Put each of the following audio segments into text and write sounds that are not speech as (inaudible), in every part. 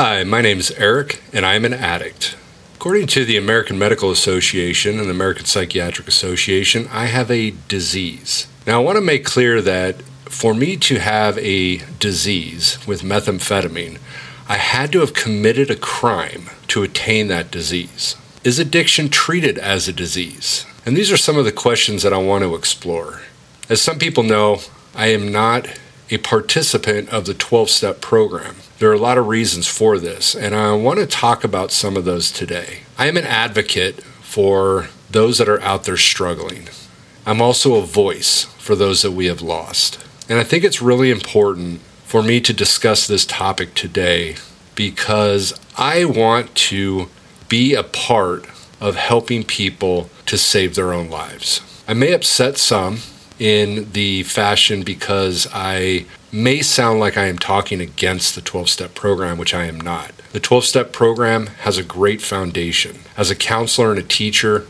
Hi, my name is Eric, and I'm an addict. According to the American Medical Association and the American Psychiatric Association, I have a disease. Now, I want to make clear that for me to have a disease with methamphetamine, I had to have committed a crime to attain that disease. Is addiction treated as a disease? And these are some of the questions that I want to explore. As some people know, I am not a participant of the 12 step program. There are a lot of reasons for this, and I want to talk about some of those today. I am an advocate for those that are out there struggling. I'm also a voice for those that we have lost. And I think it's really important for me to discuss this topic today because I want to be a part of helping people to save their own lives. I may upset some in the fashion because I may sound like I am talking against the 12 step program, which I am not. The 12 step program has a great foundation. As a counselor and a teacher,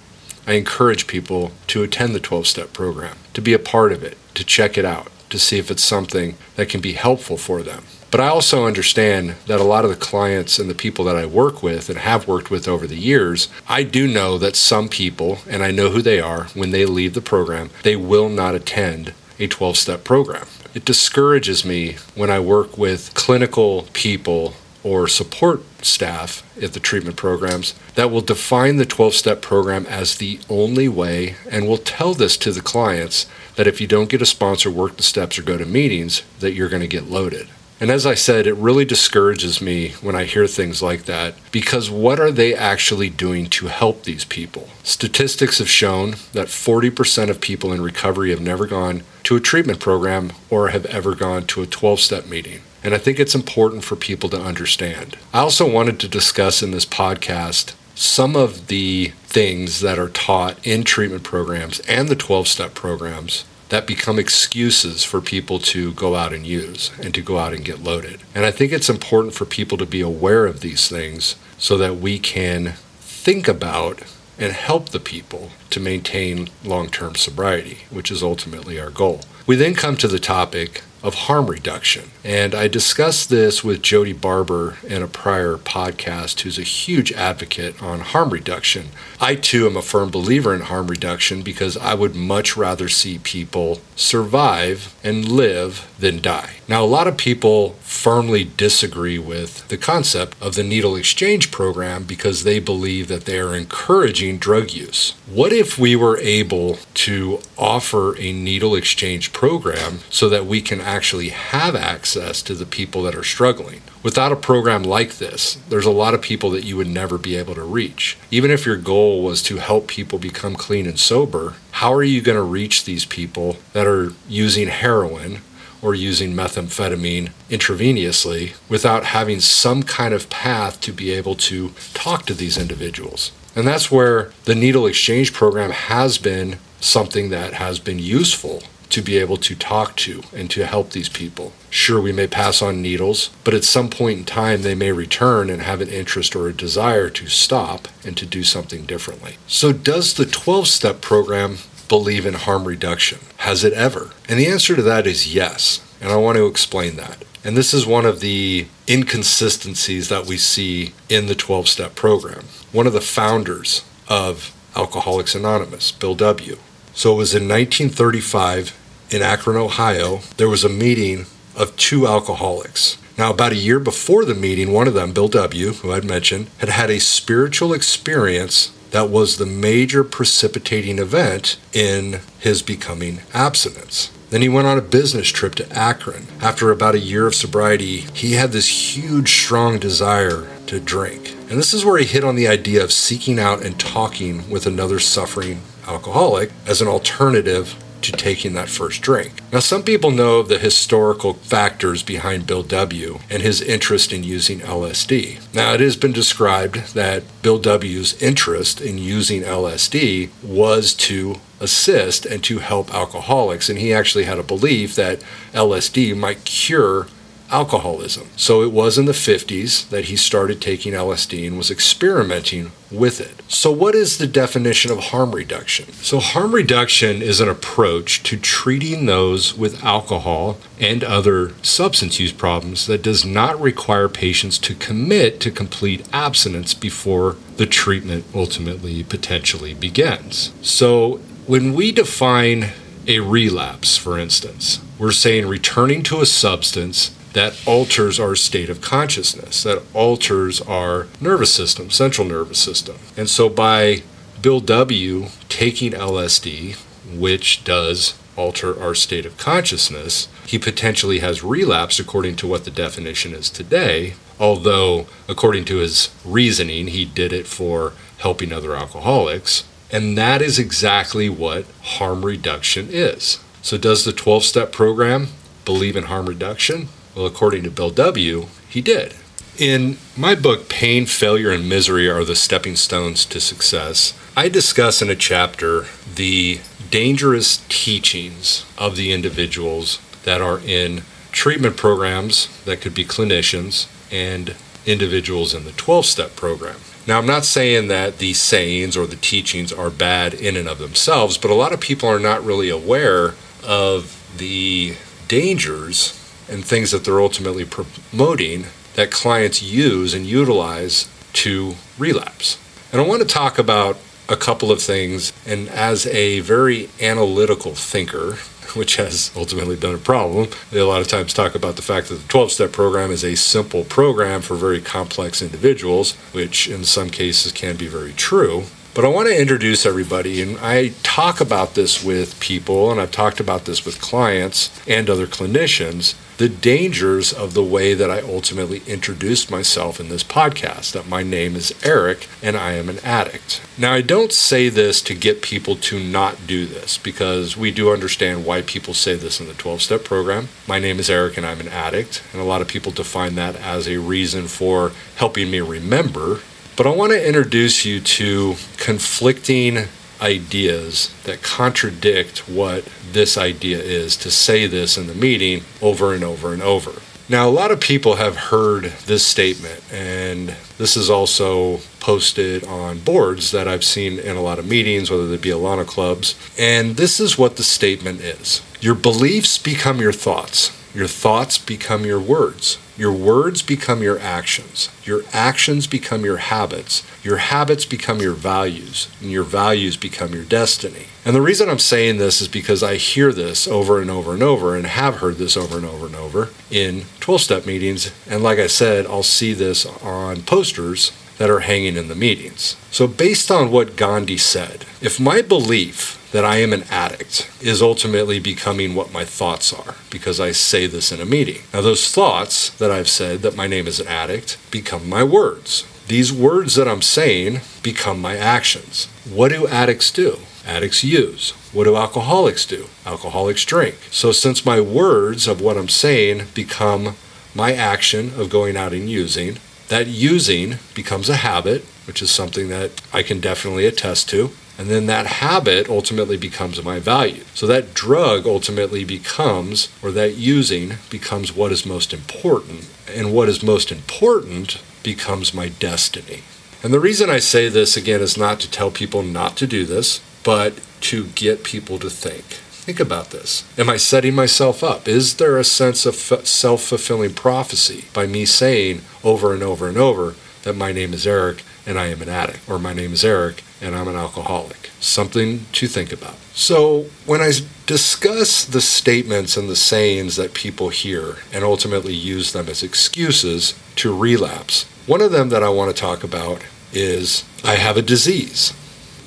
I encourage people to attend the 12 step program, to be a part of it, to check it out, to see if it's something that can be helpful for them. But I also understand that a lot of the clients and the people that I work with and have worked with over the years, I do know that some people, and I know who they are, when they leave the program, they will not attend a 12 step program. It discourages me when I work with clinical people or support staff at the treatment programs that will define the 12 step program as the only way and will tell this to the clients that if you don't get a sponsor, work the steps, or go to meetings, that you're going to get loaded. And as I said, it really discourages me when I hear things like that because what are they actually doing to help these people? Statistics have shown that 40% of people in recovery have never gone to a treatment program or have ever gone to a 12 step meeting. And I think it's important for people to understand. I also wanted to discuss in this podcast some of the things that are taught in treatment programs and the 12 step programs that become excuses for people to go out and use and to go out and get loaded. And I think it's important for people to be aware of these things so that we can think about and help the people to maintain long term sobriety, which is ultimately our goal. We then come to the topic of harm reduction. And I discussed this with Jody Barber in a prior podcast, who's a huge advocate on harm reduction. I too am a firm believer in harm reduction because I would much rather see people survive and live than die. Now, a lot of people firmly disagree with the concept of the needle exchange program because they believe that they are encouraging drug use. What if we were able to offer a needle exchange program so that we can actually have access to the people that are struggling? Without a program like this, there's a lot of people that you would never be able to reach. Even if your goal was to help people become clean and sober, how are you going to reach these people that are using heroin or using methamphetamine intravenously without having some kind of path to be able to talk to these individuals? And that's where the needle exchange program has been something that has been useful to be able to talk to and to help these people. Sure, we may pass on needles, but at some point in time, they may return and have an interest or a desire to stop and to do something differently. So, does the 12 step program believe in harm reduction? Has it ever? And the answer to that is yes. And I want to explain that. And this is one of the inconsistencies that we see in the 12 step program. One of the founders of Alcoholics Anonymous, Bill W., so it was in 1935 in Akron, Ohio. There was a meeting of two alcoholics. Now, about a year before the meeting, one of them, Bill W., who I'd mentioned, had had a spiritual experience that was the major precipitating event in his becoming abstinence. Then he went on a business trip to Akron. After about a year of sobriety, he had this huge, strong desire to drink. And this is where he hit on the idea of seeking out and talking with another suffering alcoholic as an alternative to taking that first drink. Now, some people know the historical factors behind Bill W. and his interest in using LSD. Now, it has been described that Bill W.'s interest in using LSD was to assist and to help alcoholics, and he actually had a belief that LSD might cure alcoholism. So it was in the 50s that he started taking LSD and was experimenting with it. So, what is the definition of harm reduction? So, harm reduction is an approach to treating those with alcohol and other substance use problems that does not require patients to commit to complete abstinence before the treatment ultimately potentially begins. So, when we define a relapse, for instance, we're saying returning to a substance that alters our state of consciousness, that alters our nervous system, central nervous system. And so by Bill W. taking LSD, which does alter our state of consciousness, he potentially has relapsed according to what the definition is today. Although, according to his reasoning, he did it for helping other alcoholics. And that is exactly what harm reduction is. So, does the 12 step program believe in harm reduction? Well, according to Bill W., he did. In my book, Pain, Failure, and Misery Are the Stepping Stones to Success, I discuss in a chapter the dangerous teachings of the individuals that are in treatment programs that could be clinicians and individuals in the 12 step program. Now, I'm not saying that the sayings or the teachings are bad in and of themselves, but a lot of people are not really aware of the dangers and things that they're ultimately promoting that clients use and utilize to relapse. And I want to talk about a couple of things, and as a very analytical thinker, (laughs) which has ultimately been a problem. They a lot of times talk about the fact that the 12 step program is a simple program for very complex individuals, which in some cases can be very true. But I want to introduce everybody, and I talk about this with people, and I've talked about this with clients and other clinicians the dangers of the way that I ultimately introduced myself in this podcast that my name is Eric and I am an addict. Now, I don't say this to get people to not do this because we do understand why people say this in the 12 step program. My name is Eric and I'm an addict, and a lot of people define that as a reason for helping me remember. But I want to introduce you to conflicting ideas that contradict what this idea is to say this in the meeting over and over and over. Now, a lot of people have heard this statement, and this is also posted on boards that I've seen in a lot of meetings, whether they be Alano clubs. And this is what the statement is Your beliefs become your thoughts, your thoughts become your words. Your words become your actions. Your actions become your habits. Your habits become your values. And your values become your destiny. And the reason I'm saying this is because I hear this over and over and over and have heard this over and over and over in 12 step meetings. And like I said, I'll see this on posters that are hanging in the meetings. So, based on what Gandhi said, if my belief that I am an addict is ultimately becoming what my thoughts are because I say this in a meeting. Now, those thoughts that I've said that my name is an addict become my words. These words that I'm saying become my actions. What do addicts do? Addicts use. What do alcoholics do? Alcoholics drink. So, since my words of what I'm saying become my action of going out and using, that using becomes a habit, which is something that I can definitely attest to. And then that habit ultimately becomes my value. So that drug ultimately becomes, or that using becomes what is most important. And what is most important becomes my destiny. And the reason I say this again is not to tell people not to do this, but to get people to think. Think about this. Am I setting myself up? Is there a sense of self fulfilling prophecy by me saying over and over and over that my name is Eric and I am an addict, or my name is Eric and I'm an alcoholic. Something to think about. So, when I discuss the statements and the sayings that people hear and ultimately use them as excuses to relapse, one of them that I want to talk about is I have a disease.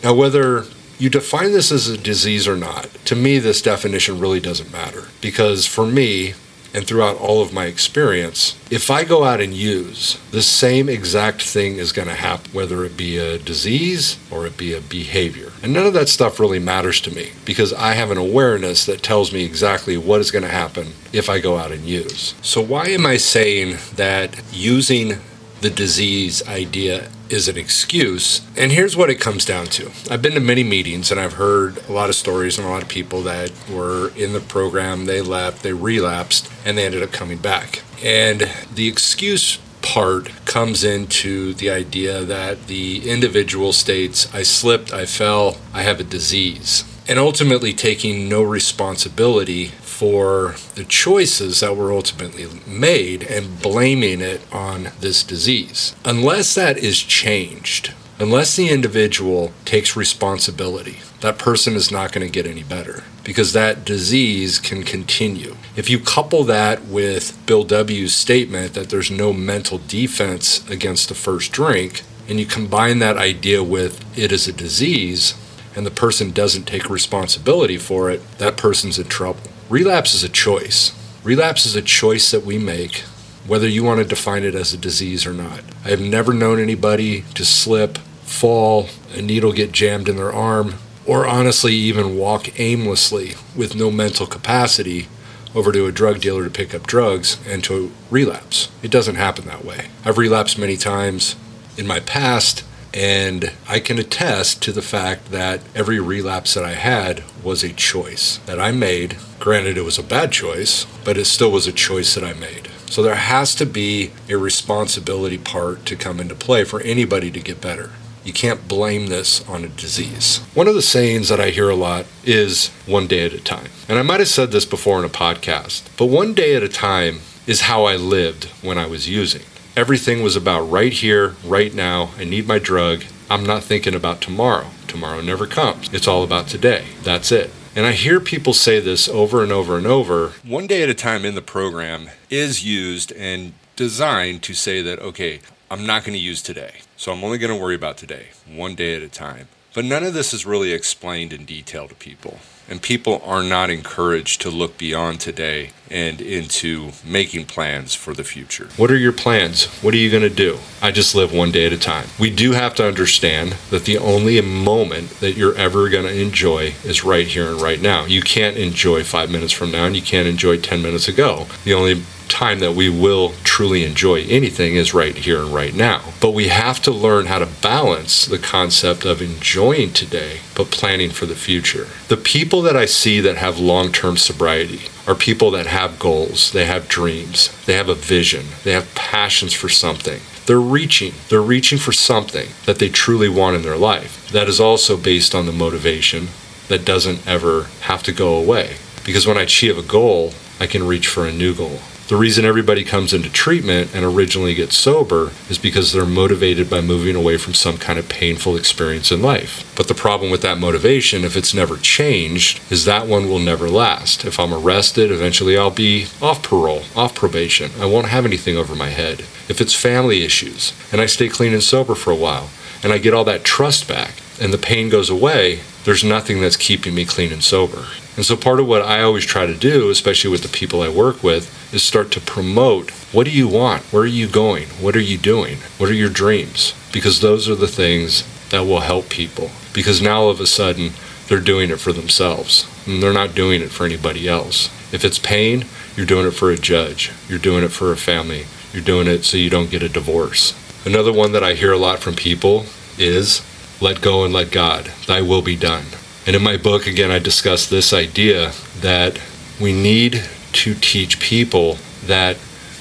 Now, whether you define this as a disease or not, to me, this definition really doesn't matter because for me, and throughout all of my experience, if I go out and use, the same exact thing is going to happen, whether it be a disease or it be a behavior. And none of that stuff really matters to me because I have an awareness that tells me exactly what is going to happen if I go out and use. So, why am I saying that using the disease idea is an excuse. And here's what it comes down to I've been to many meetings and I've heard a lot of stories from a lot of people that were in the program, they left, they relapsed, and they ended up coming back. And the excuse part comes into the idea that the individual states, I slipped, I fell, I have a disease. And ultimately taking no responsibility for the choices that were ultimately made and blaming it on this disease. Unless that is changed, unless the individual takes responsibility, that person is not going to get any better because that disease can continue. If you couple that with Bill W.'s statement that there's no mental defense against the first drink, and you combine that idea with it is a disease, and the person doesn't take responsibility for it, that person's in trouble. Relapse is a choice. Relapse is a choice that we make, whether you want to define it as a disease or not. I have never known anybody to slip, fall, a needle get jammed in their arm, or honestly even walk aimlessly with no mental capacity over to a drug dealer to pick up drugs and to relapse. It doesn't happen that way. I've relapsed many times in my past, and I can attest to the fact that every relapse that I had was a choice that I made. Granted, it was a bad choice, but it still was a choice that I made. So there has to be a responsibility part to come into play for anybody to get better. You can't blame this on a disease. One of the sayings that I hear a lot is one day at a time. And I might have said this before in a podcast, but one day at a time is how I lived when I was using. Everything was about right here, right now. I need my drug. I'm not thinking about tomorrow. Tomorrow never comes. It's all about today. That's it. And I hear people say this over and over and over. One day at a time in the program is used and designed to say that, okay, I'm not going to use today. So I'm only going to worry about today, one day at a time. But none of this is really explained in detail to people. And people are not encouraged to look beyond today and into making plans for the future. What are your plans? What are you going to do? I just live one day at a time. We do have to understand that the only moment that you're ever going to enjoy is right here and right now. You can't enjoy five minutes from now and you can't enjoy 10 minutes ago. The only time that we will truly enjoy anything is right here and right now. But we have to learn how to balance the concept of enjoying today but planning for the future. The people that I see that have long term sobriety are people that have goals, they have dreams, they have a vision, they have passions for something. They're reaching. They're reaching for something that they truly want in their life. That is also based on the motivation that doesn't ever have to go away. Because when I achieve a goal, I can reach for a new goal. The reason everybody comes into treatment and originally gets sober is because they're motivated by moving away from some kind of painful experience in life. But the problem with that motivation, if it's never changed, is that one will never last. If I'm arrested, eventually I'll be off parole, off probation. I won't have anything over my head. If it's family issues and I stay clean and sober for a while and I get all that trust back and the pain goes away, there's nothing that's keeping me clean and sober. And so part of what I always try to do, especially with the people I work with, is start to promote what do you want? Where are you going? What are you doing? What are your dreams? Because those are the things that will help people. Because now all of a sudden they're doing it for themselves and they're not doing it for anybody else. If it's pain, you're doing it for a judge, you're doing it for a family, you're doing it so you don't get a divorce. Another one that I hear a lot from people is let go and let God, thy will be done. And in my book, again, I discuss this idea that we need to teach people that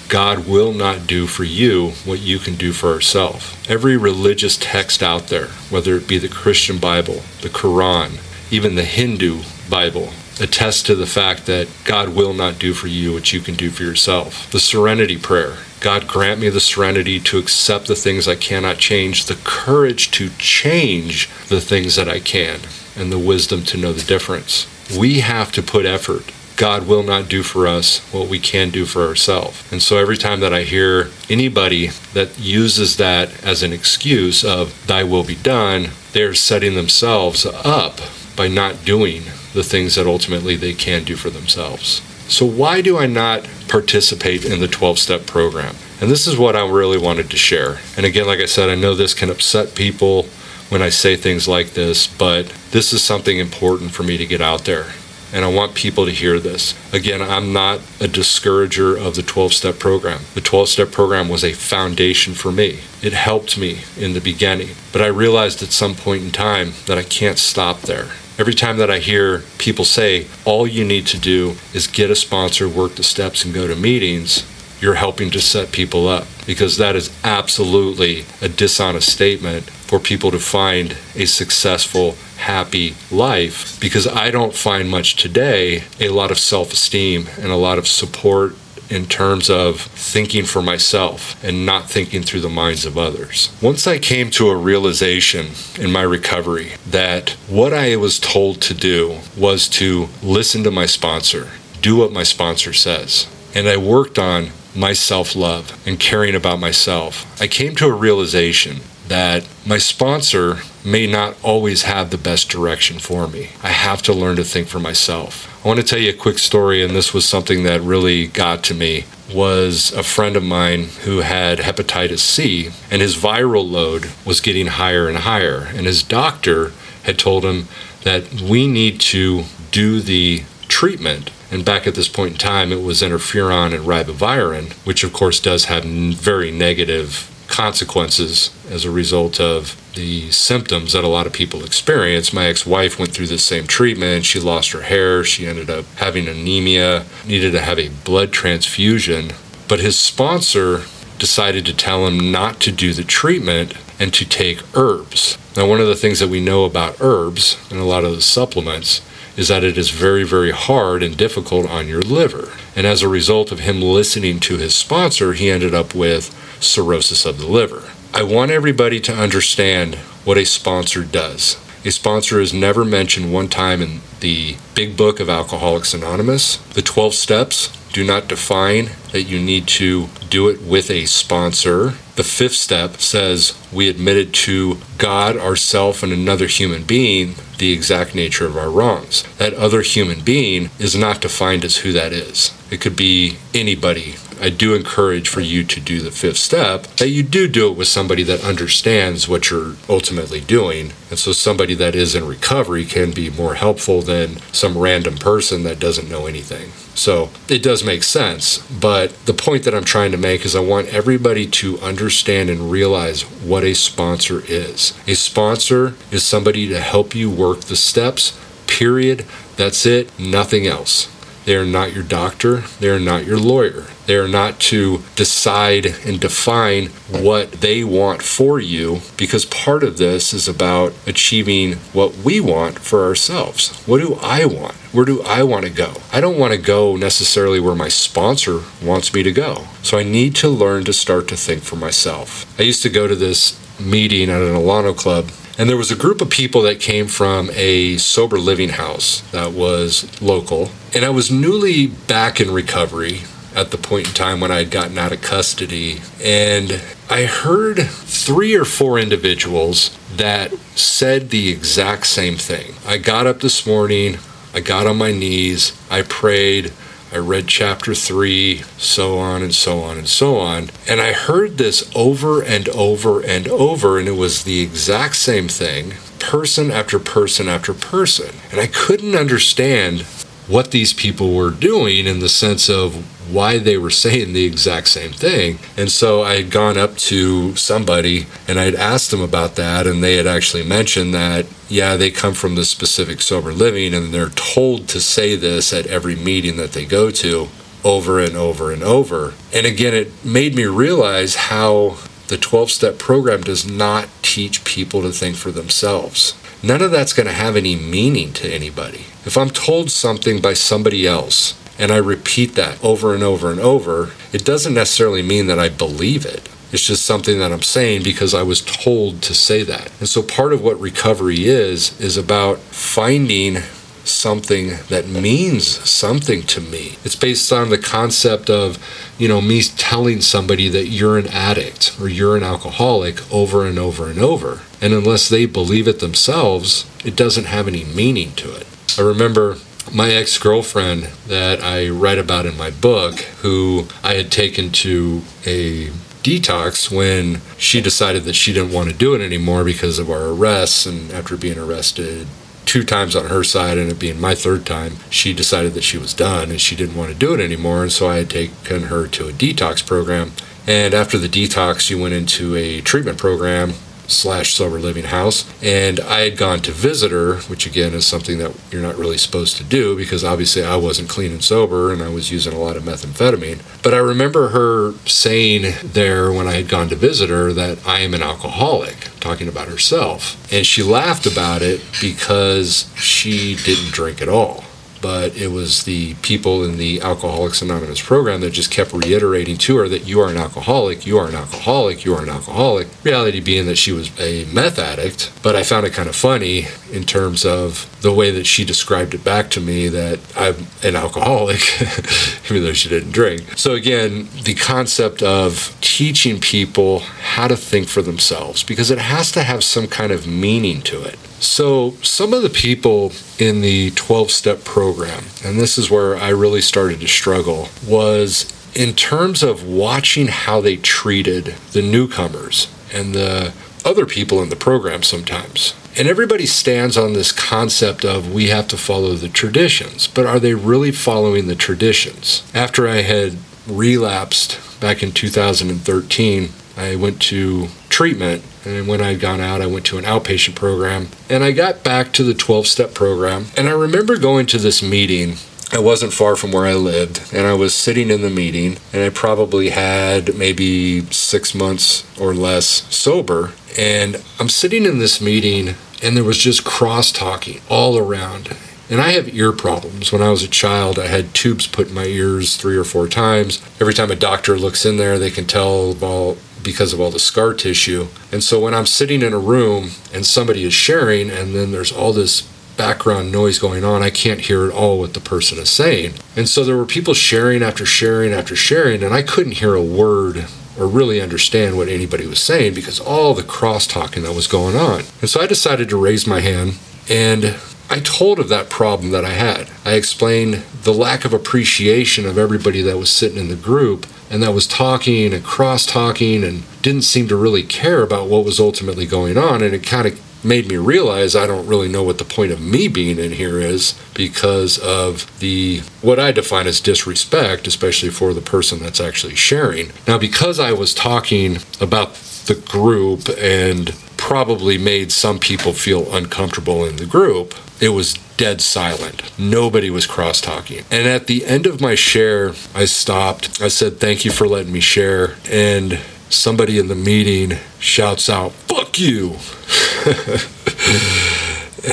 God will not do for you what you can do for yourself. Every religious text out there, whether it be the Christian Bible, the Quran, even the Hindu Bible, attests to the fact that God will not do for you what you can do for yourself. The serenity prayer God grant me the serenity to accept the things I cannot change, the courage to change the things that I can, and the wisdom to know the difference. We have to put effort God will not do for us what we can do for ourselves. And so every time that I hear anybody that uses that as an excuse of thy will be done, they're setting themselves up by not doing the things that ultimately they can do for themselves. So why do I not participate in the 12 step program? And this is what I really wanted to share. And again, like I said, I know this can upset people when I say things like this, but this is something important for me to get out there and I want people to hear this. Again, I'm not a discourager of the 12 step program. The 12 step program was a foundation for me. It helped me in the beginning, but I realized at some point in time that I can't stop there. Every time that I hear people say, all you need to do is get a sponsor, work the steps, and go to meetings, you're helping to set people up because that is absolutely a dishonest statement for people to find a successful, happy life because I don't find much today a lot of self esteem and a lot of support in terms of thinking for myself and not thinking through the minds of others. Once I came to a realization in my recovery that what I was told to do was to listen to my sponsor, do what my sponsor says. And I worked on my self love and caring about myself. I came to a realization that my sponsor may not always have the best direction for me. I have to learn to think for myself. I want to tell you a quick story and this was something that really got to me was a friend of mine who had hepatitis C and his viral load was getting higher and higher and his doctor had told him that we need to do the treatment and back at this point in time it was interferon and ribavirin which of course does have very negative consequences as a result of the symptoms that a lot of people experience. My ex wife went through the same treatment. She lost her hair. She ended up having anemia, needed to have a blood transfusion. But his sponsor decided to tell him not to do the treatment and to take herbs. Now, one of the things that we know about herbs and a lot of the supplements is that it is very, very hard and difficult on your liver. And as a result of him listening to his sponsor, he ended up with cirrhosis of the liver. I want everybody to understand what a sponsor does. A sponsor is never mentioned one time in the big book of Alcoholics Anonymous. The 12 steps do not define that you need to do it with a sponsor. The fifth step says we admitted to God, ourself, and another human being the exact nature of our wrongs. That other human being is not defined as who that is. It could be anybody. I do encourage for you to do the fifth step, that you do do it with somebody that understands what you're ultimately doing. And so somebody that is in recovery can be more helpful than some random person that doesn't know anything. So it does make sense. But the point that I'm trying to make is I want everybody to understand and realize what a sponsor is. A sponsor is somebody to help you work the steps, period. That's it, nothing else. They are not your doctor. They are not your lawyer. They are not to decide and define what they want for you because part of this is about achieving what we want for ourselves. What do I want? Where do I want to go? I don't want to go necessarily where my sponsor wants me to go. So I need to learn to start to think for myself. I used to go to this meeting at an Alano club and there was a group of people that came from a sober living house that was local. And I was newly back in recovery at the point in time when I had gotten out of custody. And I heard three or four individuals that said the exact same thing. I got up this morning, I got on my knees, I prayed, I read chapter three, so on and so on and so on. And I heard this over and over and over, and it was the exact same thing, person after person after person. And I couldn't understand what these people were doing in the sense of why they were saying the exact same thing. And so I had gone up to somebody and I had asked them about that, and they had actually mentioned that, yeah, they come from this specific sober living and they're told to say this at every meeting that they go to over and over and over. And again, it made me realize how the 12 step program does not teach people to think for themselves. None of that's going to have any meaning to anybody. If I'm told something by somebody else and I repeat that over and over and over, it doesn't necessarily mean that I believe it. It's just something that I'm saying because I was told to say that. And so part of what recovery is, is about finding something that means something to me. It's based on the concept of, you know, me telling somebody that you're an addict or you're an alcoholic over and over and over. And unless they believe it themselves, it doesn't have any meaning to it. I remember my ex girlfriend that I write about in my book, who I had taken to a detox when she decided that she didn't want to do it anymore because of our arrests. And after being arrested two times on her side and it being my third time, she decided that she was done and she didn't want to do it anymore. And so I had taken her to a detox program. And after the detox, she went into a treatment program slash sober living house. And I had gone to visit her, which again is something that you're not really supposed to do because obviously I wasn't clean and sober and I was using a lot of methamphetamine. But I remember her saying there when I had gone to visit her that I am an alcoholic, talking about herself. And she laughed about it because she didn't drink at all but it was the people in the Alcoholics Anonymous program that just kept reiterating to her that you are an alcoholic, you are an alcoholic, you are an alcoholic. Reality being that she was a meth addict, but I found it kind of funny in terms of the way that she described it back to me that I'm an alcoholic, (laughs) even though she didn't drink. So, again, the concept of teaching people how to think for themselves, because it has to have some kind of meaning to it. So, some of the people in the 12 step program, and this is where I really started to struggle, was in terms of watching how they treated the newcomers and the other people in the program sometimes. And everybody stands on this concept of we have to follow the traditions, but are they really following the traditions? After I had relapsed back in 2013, I went to treatment. And when I'd gone out, I went to an outpatient program. And I got back to the 12 step program. And I remember going to this meeting. I wasn't far from where I lived, and I was sitting in the meeting, and I probably had maybe six months or less sober. And I'm sitting in this meeting, and there was just cross talking all around. And I have ear problems. When I was a child, I had tubes put in my ears three or four times. Every time a doctor looks in there, they can tell, well, because of all the scar tissue. And so when I'm sitting in a room and somebody is sharing, and then there's all this background noise going on, I can't hear at all what the person is saying. And so there were people sharing after sharing after sharing, and I couldn't hear a word or really understand what anybody was saying because all the cross talking that was going on. And so I decided to raise my hand and I told of that problem that I had. I explained the lack of appreciation of everybody that was sitting in the group and that was talking and cross talking and didn't seem to really care about what was ultimately going on. And it kind of made me realize I don't really know what the point of me being in here is because of the what I define as disrespect, especially for the person that's actually sharing. Now, because I was talking about the group and probably made some people feel uncomfortable in the group, it was dead silent. Nobody was cross talking. And at the end of my share, I stopped. I said, Thank you for letting me share. And somebody in the meeting shouts out, Fuck you. (laughs)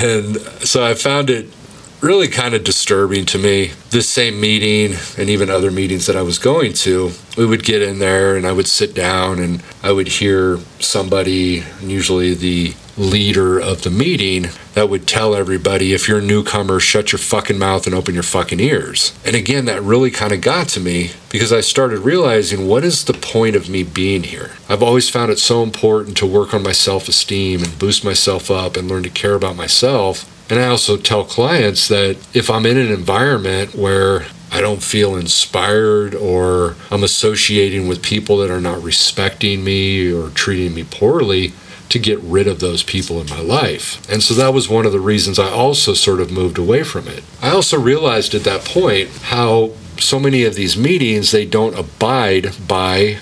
and so I found it really kind of disturbing to me. This same meeting and even other meetings that I was going to, we would get in there and I would sit down and I would hear somebody, usually the leader of the meeting, that would tell everybody if you're a newcomer, shut your fucking mouth and open your fucking ears. And again, that really kind of got to me because I started realizing what is the point of me being here? I've always found it so important to work on my self esteem and boost myself up and learn to care about myself and I also tell clients that if I'm in an environment where I don't feel inspired or I'm associating with people that are not respecting me or treating me poorly, to get rid of those people in my life. And so that was one of the reasons I also sort of moved away from it. I also realized at that point how so many of these meetings they don't abide by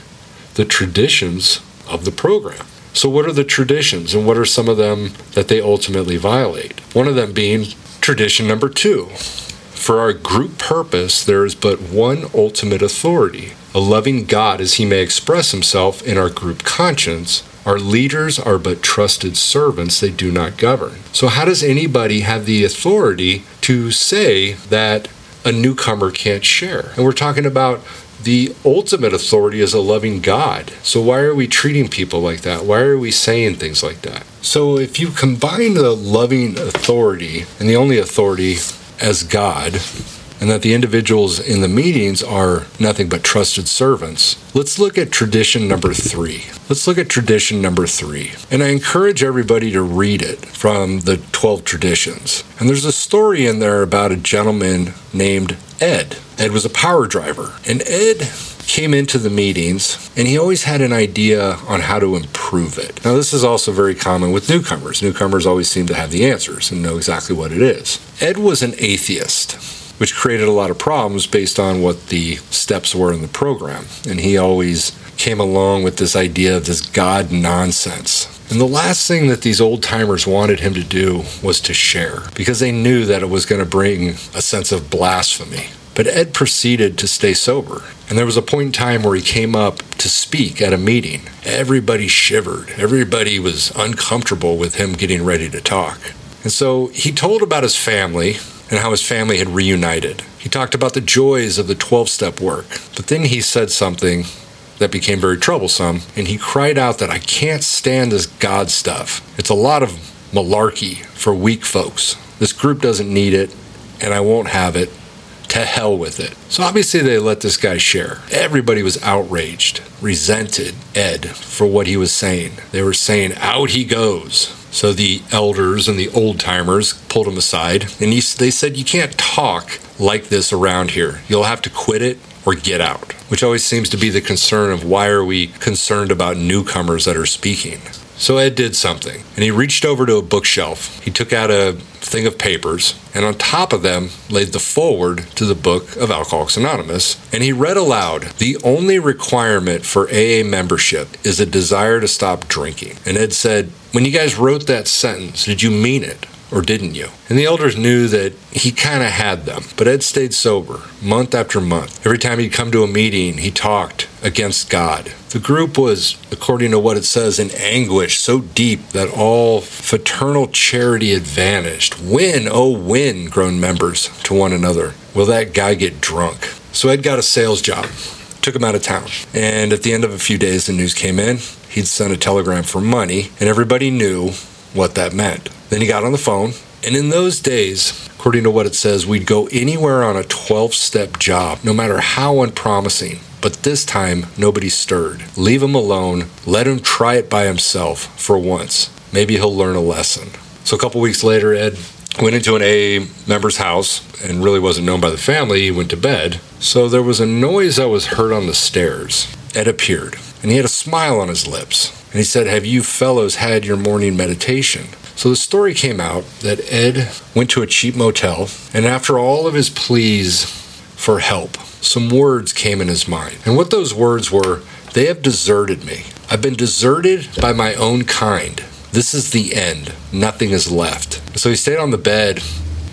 the traditions of the program. So, what are the traditions and what are some of them that they ultimately violate? One of them being tradition number two. For our group purpose, there is but one ultimate authority, a loving God as he may express himself in our group conscience. Our leaders are but trusted servants, they do not govern. So, how does anybody have the authority to say that a newcomer can't share? And we're talking about the ultimate authority is a loving God. So why are we treating people like that? Why are we saying things like that? So if you combine the loving authority and the only authority as God, and that the individuals in the meetings are nothing but trusted servants. Let's look at tradition number three. Let's look at tradition number three. And I encourage everybody to read it from the 12 traditions. And there's a story in there about a gentleman named Ed. Ed was a power driver. And Ed came into the meetings and he always had an idea on how to improve it. Now, this is also very common with newcomers. Newcomers always seem to have the answers and know exactly what it is. Ed was an atheist, which created a lot of problems based on what the steps were in the program. And he always came along with this idea of this God nonsense. And the last thing that these old timers wanted him to do was to share, because they knew that it was going to bring a sense of blasphemy. But Ed proceeded to stay sober. And there was a point in time where he came up to speak at a meeting. Everybody shivered. Everybody was uncomfortable with him getting ready to talk. And so he told about his family and how his family had reunited. He talked about the joys of the 12 step work. But then he said something that became very troublesome, and he cried out that I can't stand this God stuff. It's a lot of malarkey for weak folks. This group doesn't need it, and I won't have it. To hell with it. So obviously, they let this guy share. Everybody was outraged, resented Ed for what he was saying. They were saying, out he goes. So the elders and the old timers pulled him aside, and he, they said, You can't talk like this around here. You'll have to quit it or get out, which always seems to be the concern of why are we concerned about newcomers that are speaking. So Ed did something, and he reached over to a bookshelf. He took out a thing of papers, and on top of them laid the foreword to the book of Alcoholics Anonymous, and he read aloud The only requirement for AA membership is a desire to stop drinking. And Ed said, When you guys wrote that sentence, did you mean it? Or didn't you? And the elders knew that he kind of had them, but Ed stayed sober month after month. Every time he'd come to a meeting, he talked against God. The group was, according to what it says, in anguish so deep that all fraternal charity had vanished. When, oh, when, groaned members to one another, will that guy get drunk? So Ed got a sales job took him out of town. And at the end of a few days, the news came in. He'd sent a telegram for money, and everybody knew what that meant. Then he got on the phone, and in those days, according to what it says, we'd go anywhere on a 12 step job, no matter how unpromising. But this time, nobody stirred. Leave him alone. Let him try it by himself for once. Maybe he'll learn a lesson. So a couple weeks later, Ed went into an AA member's house and really wasn't known by the family. He went to bed. So there was a noise that was heard on the stairs. Ed appeared, and he had a smile on his lips. And he said, Have you fellows had your morning meditation? So the story came out that Ed went to a cheap motel, and after all of his pleas for help, some words came in his mind. And what those words were, they have deserted me. I've been deserted by my own kind. This is the end. Nothing is left. So he stayed on the bed,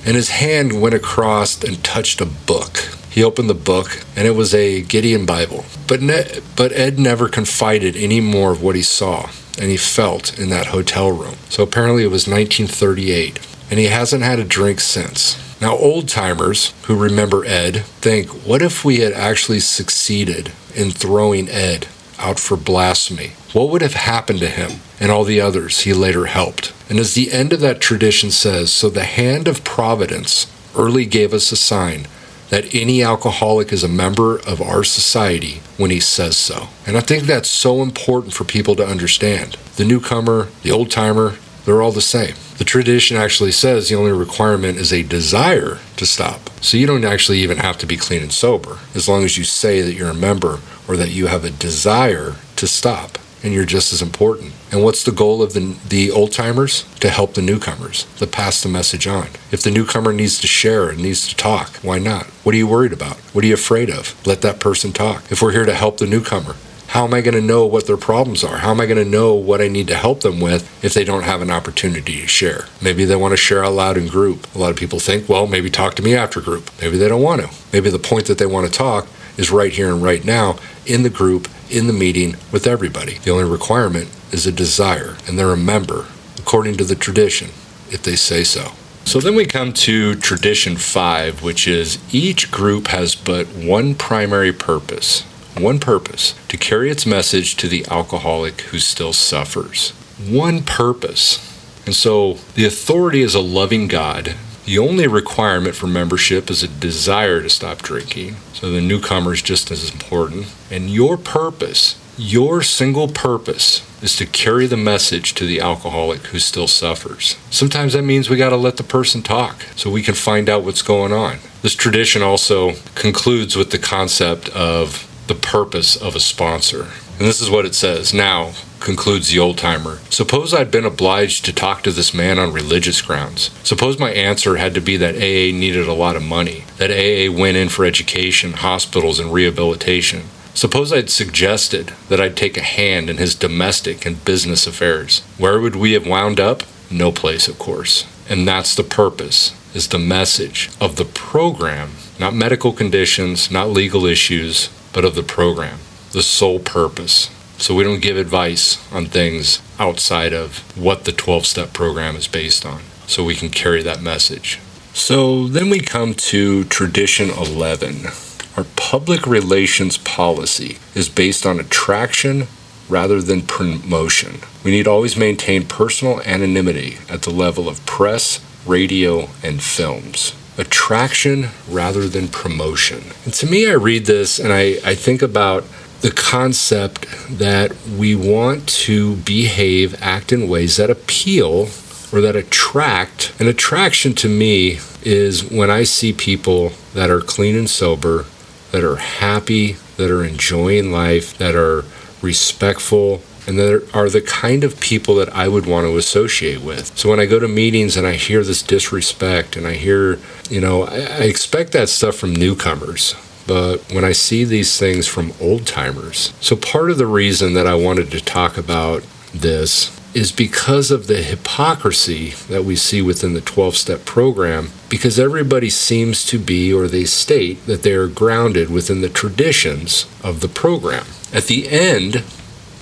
and his hand went across and touched a book. He opened the book, and it was a Gideon Bible. But, ne- but Ed never confided any more of what he saw and he felt in that hotel room. So apparently it was 1938, and he hasn't had a drink since. Now, old timers who remember Ed think, what if we had actually succeeded in throwing Ed out for blasphemy? What would have happened to him and all the others he later helped? And as the end of that tradition says, so the hand of providence early gave us a sign that any alcoholic is a member of our society when he says so. And I think that's so important for people to understand. The newcomer, the old timer, they're all the same. The tradition actually says the only requirement is a desire to stop. So you don't actually even have to be clean and sober as long as you say that you're a member or that you have a desire to stop and you're just as important. And what's the goal of the, the old timers? To help the newcomers, to pass the message on. If the newcomer needs to share and needs to talk, why not? What are you worried about? What are you afraid of? Let that person talk. If we're here to help the newcomer, how am I going to know what their problems are? How am I going to know what I need to help them with if they don't have an opportunity to share? Maybe they want to share out loud in group. A lot of people think, well, maybe talk to me after group. Maybe they don't want to. Maybe the point that they want to talk is right here and right now in the group, in the meeting with everybody. The only requirement is a desire, and they're a member according to the tradition if they say so. So then we come to tradition five, which is each group has but one primary purpose, one purpose to carry its message to the alcoholic who still suffers. One purpose. And so the authority is a loving God the only requirement for membership is a desire to stop drinking. So the newcomer is just as important. And your purpose, your single purpose, is to carry the message to the alcoholic who still suffers. Sometimes that means we got to let the person talk so we can find out what's going on. This tradition also concludes with the concept of the purpose of a sponsor. And this is what it says Now, concludes the old timer, suppose I'd been obliged to talk to this man on religious grounds. Suppose my answer had to be that AA needed a lot of money, that AA went in for education, hospitals, and rehabilitation, Suppose I'd suggested that I'd take a hand in his domestic and business affairs. Where would we have wound up? No place, of course. And that's the purpose, is the message of the program, not medical conditions, not legal issues, but of the program, the sole purpose. So we don't give advice on things outside of what the 12 step program is based on. So we can carry that message. So then we come to tradition 11. Our public relations policy is based on attraction rather than promotion. We need always maintain personal anonymity at the level of press, radio, and films. Attraction rather than promotion. And to me, I read this and I, I think about the concept that we want to behave, act in ways that appeal or that attract. An attraction to me is when I see people that are clean and sober, that are happy, that are enjoying life, that are respectful, and that are the kind of people that I would want to associate with. So when I go to meetings and I hear this disrespect and I hear, you know, I, expect that stuff from newcomers. But when I see these things from old timers, so part of the reason that I wanted to talk about this is because of the hypocrisy that we see within the 12 step program, because everybody seems to be, or they state that they are grounded within the traditions of the program. At the end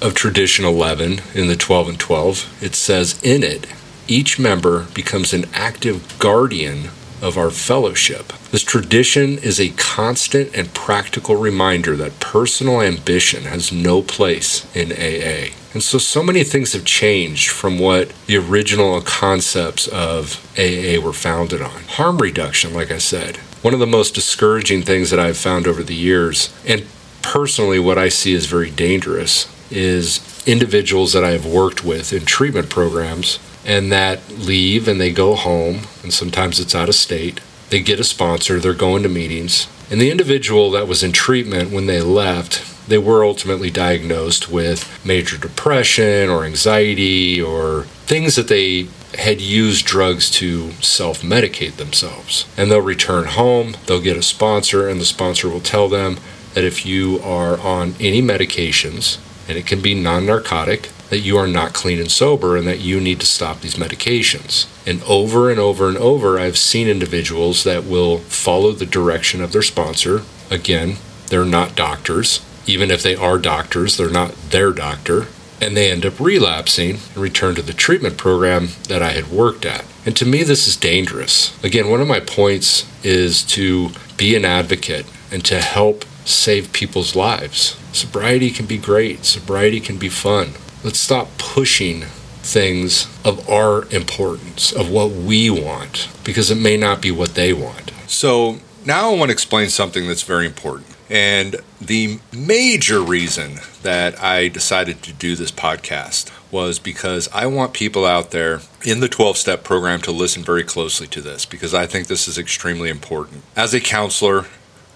of tradition 11 in the 12 and 12, it says, In it, each member becomes an active guardian of our fellowship. This tradition is a constant and practical reminder that personal ambition has no place in AA. And so, so many things have changed from what the original concepts of AA were founded on. Harm reduction, like I said, one of the most discouraging things that I've found over the years, and personally, what I see as very dangerous, is individuals that I have worked with in treatment programs and that leave and they go home, and sometimes it's out of state. They get a sponsor, they're going to meetings. And the individual that was in treatment when they left, they were ultimately diagnosed with major depression or anxiety or things that they had used drugs to self medicate themselves. And they'll return home, they'll get a sponsor, and the sponsor will tell them that if you are on any medications, and it can be non narcotic, that you are not clean and sober and that you need to stop these medications. And over and over and over, I've seen individuals that will follow the direction of their sponsor. Again, they're not doctors. Even if they are doctors, they're not their doctor. And they end up relapsing and return to the treatment program that I had worked at. And to me, this is dangerous. Again, one of my points is to be an advocate and to help save people's lives. Sobriety can be great, sobriety can be fun. Let's stop pushing things of our importance, of what we want, because it may not be what they want. So now I want to explain something that's very important. And the major reason that I decided to do this podcast was because I want people out there in the 12 step program to listen very closely to this because I think this is extremely important. As a counselor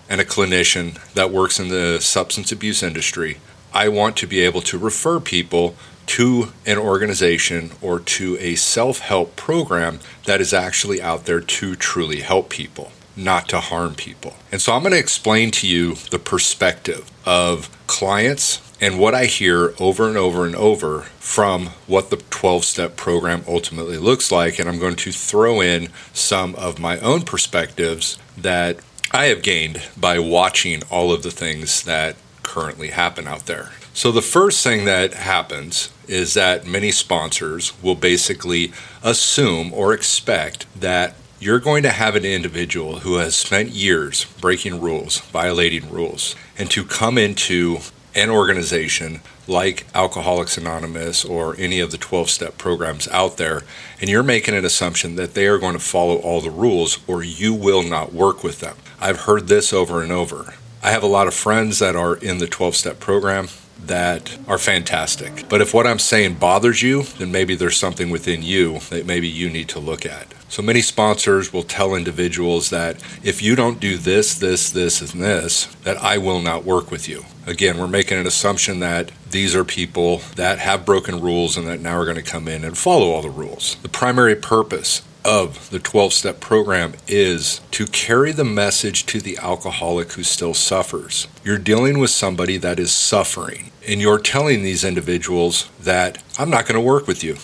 and a clinician that works in the substance abuse industry, I want to be able to refer people to an organization or to a self help program that is actually out there to truly help people, not to harm people. And so I'm going to explain to you the perspective of clients and what I hear over and over and over from what the 12 step program ultimately looks like. And I'm going to throw in some of my own perspectives that I have gained by watching all of the things that currently happen out there. So, the first thing that happens is that many sponsors will basically assume or expect that you're going to have an individual who has spent years breaking rules, violating rules, and to come into an organization like Alcoholics Anonymous or any of the 12 step programs out there, and you're making an assumption that they are going to follow all the rules or you will not work with them. I've heard this over and over. I have a lot of friends that are in the 12 step program that are fantastic. But if what I'm saying bothers you, then maybe there's something within you that maybe you need to look at. So many sponsors will tell individuals that if you don't do this, this, this, and this, that I will not work with you. Again, we're making an assumption that these are people that have broken rules and that now are going to come in and follow all the rules. The primary purpose of the 12 step program is to carry the message to the alcoholic who still suffers. You're dealing with somebody that is suffering, and you're telling these individuals that I'm not going to work with you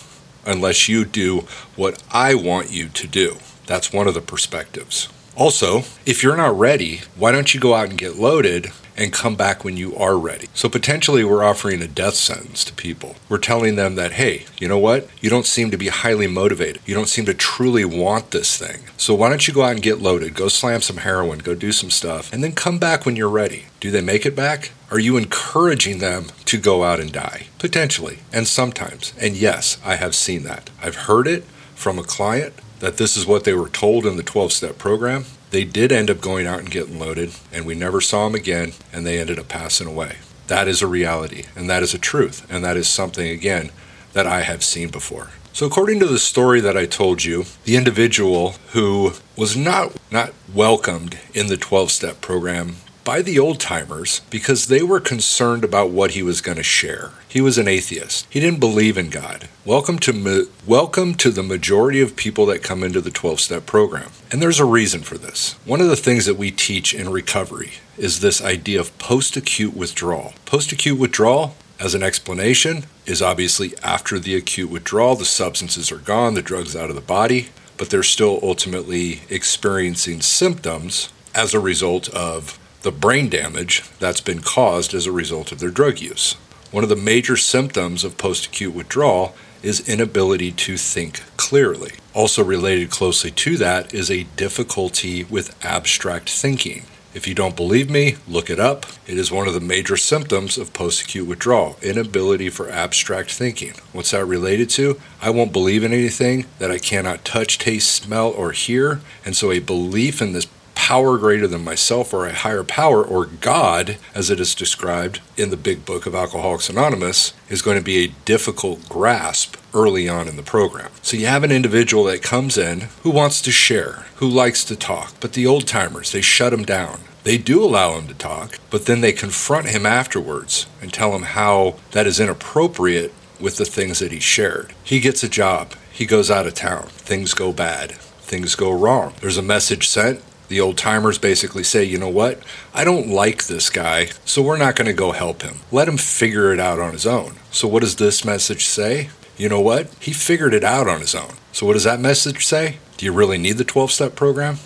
unless you do what I want you to do. That's one of the perspectives. Also, if you're not ready, why don't you go out and get loaded and come back when you are ready. So potentially we're offering a death sentence to people. We're telling them that, hey, you know what? You don't seem to be highly motivated. You don't seem to truly want this thing. So why don't you go out and get loaded? Go slam some heroin, go do some stuff, and then come back when you're ready. Do they make it back? Are you encouraging them to go out and die? Potentially, and sometimes. And yes, I have seen that. I've heard it from a client that this is what they were told in the 12 step program. They did end up going out and getting loaded, and we never saw them again, and they ended up passing away. That is a reality, and that is a truth, and that is something, again, that I have seen before. So, according to the story that I told you, the individual who was not, not welcomed in the 12 step program by the old timers because they were concerned about what he was going to share. He was an atheist. He didn't believe in God. Welcome to welcome to the majority of people that come into the 12-step program. And there's a reason for this. One of the things that we teach in recovery is this idea of post-acute withdrawal. Post-acute withdrawal as an explanation is obviously after the acute withdrawal, the substances are gone, the drugs out of the body, but they're still ultimately experiencing symptoms as a result of the brain damage that's been caused as a result of their drug use. One of the major symptoms of post acute withdrawal is inability to think clearly. Also, related closely to that is a difficulty with abstract thinking. If you don't believe me, look it up. It is one of the major symptoms of post acute withdrawal inability for abstract thinking. What's that related to? I won't believe in anything that I cannot touch, taste, smell, or hear. And so a belief in this power greater than myself or a higher power or God, as it is described in the big book of Alcoholics Anonymous, is going to be a difficult grasp early on in the program. So you have an individual that comes in who wants to share, who likes to talk, but the old timers, they shut him down. They do allow him to talk, but then they confront him afterwards and tell him how that is inappropriate with the things that he shared. He gets a job, he goes out of town, things go bad, things go wrong. There's a message sent, the old timers basically say, you know what? I don't like this guy, so we're not going to go help him. Let him figure it out on his own. So, what does this message say? You know what? He figured it out on his own. So, what does that message say? Do you really need the 12 step program?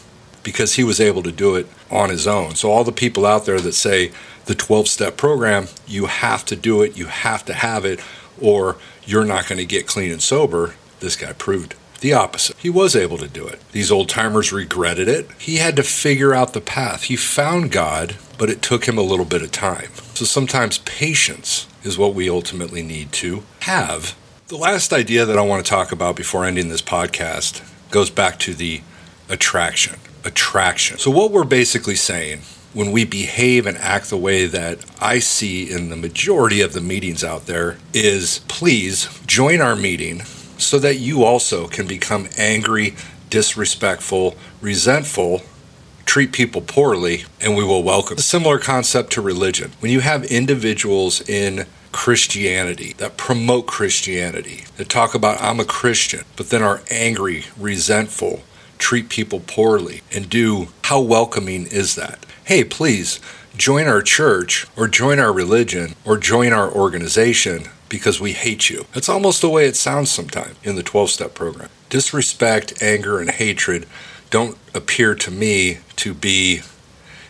Because he was able to do it on his own. So, all the people out there that say the 12 step program, you have to do it, you have to have it, or you're not going to get clean and sober, this guy proved the opposite. He was able to do it. These old timers regretted it. He had to figure out the path. He found God, but it took him a little bit of time. So sometimes patience is what we ultimately need to have. The last idea that I want to talk about before ending this podcast goes back to the attraction. Attraction. So, what we're basically saying when we behave and act the way that I see in the majority of the meetings out there is please join our meeting so that you also can become angry, disrespectful, resentful, treat people poorly, and we will welcome. A similar concept to religion. When you have individuals in Christianity that promote Christianity, that talk about I'm a Christian, but then are angry, resentful, treat people poorly, and do how welcoming is that? Hey, please join our church or join our religion or join our organization because we hate you. That's almost the way it sounds sometimes in the 12 step program. Disrespect, anger, and hatred don't appear to me to be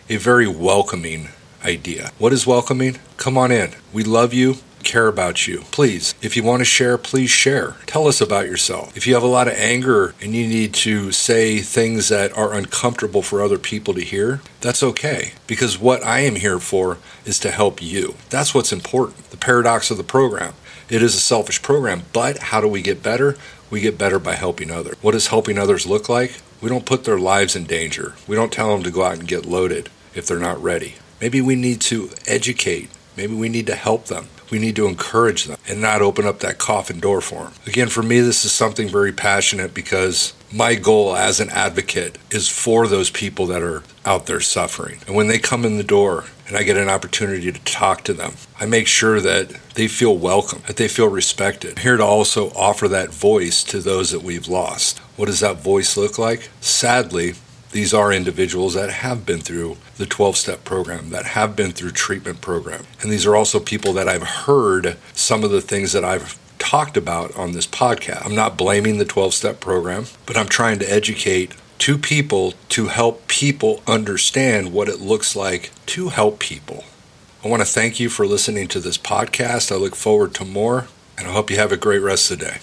a very welcoming idea. What is welcoming? Come on in. We love you care about you. Please, if you want to share, please share. Tell us about yourself. If you have a lot of anger and you need to say things that are uncomfortable for other people to hear, that's okay. Because what I am here for is to help you. That's what's important. The paradox of the program. It is a selfish program, but how do we get better? We get better by helping others. What does helping others look like? We don't put their lives in danger. We don't tell them to go out and get loaded if they're not ready. Maybe we need to educate. Maybe we need to help them we need to encourage them and not open up that coffin door for them. Again, for me, this is something very passionate because my goal as an advocate is for those people that are out there suffering. And when they come in the door and I get an opportunity to talk to them, I make sure that they feel welcome, that they feel respected. I'm here to also offer that voice to those that we've lost. What does that voice look like? Sadly, these are individuals that have been through the 12 step program, that have been through treatment program. And these are also people that I've heard some of the things that I've talked about on this podcast. I'm not blaming the 12 step program, but I'm trying to educate two people to help people understand what it looks like to help people. I want to thank you for listening to this podcast. I look forward to more, and I hope you have a great rest of the day.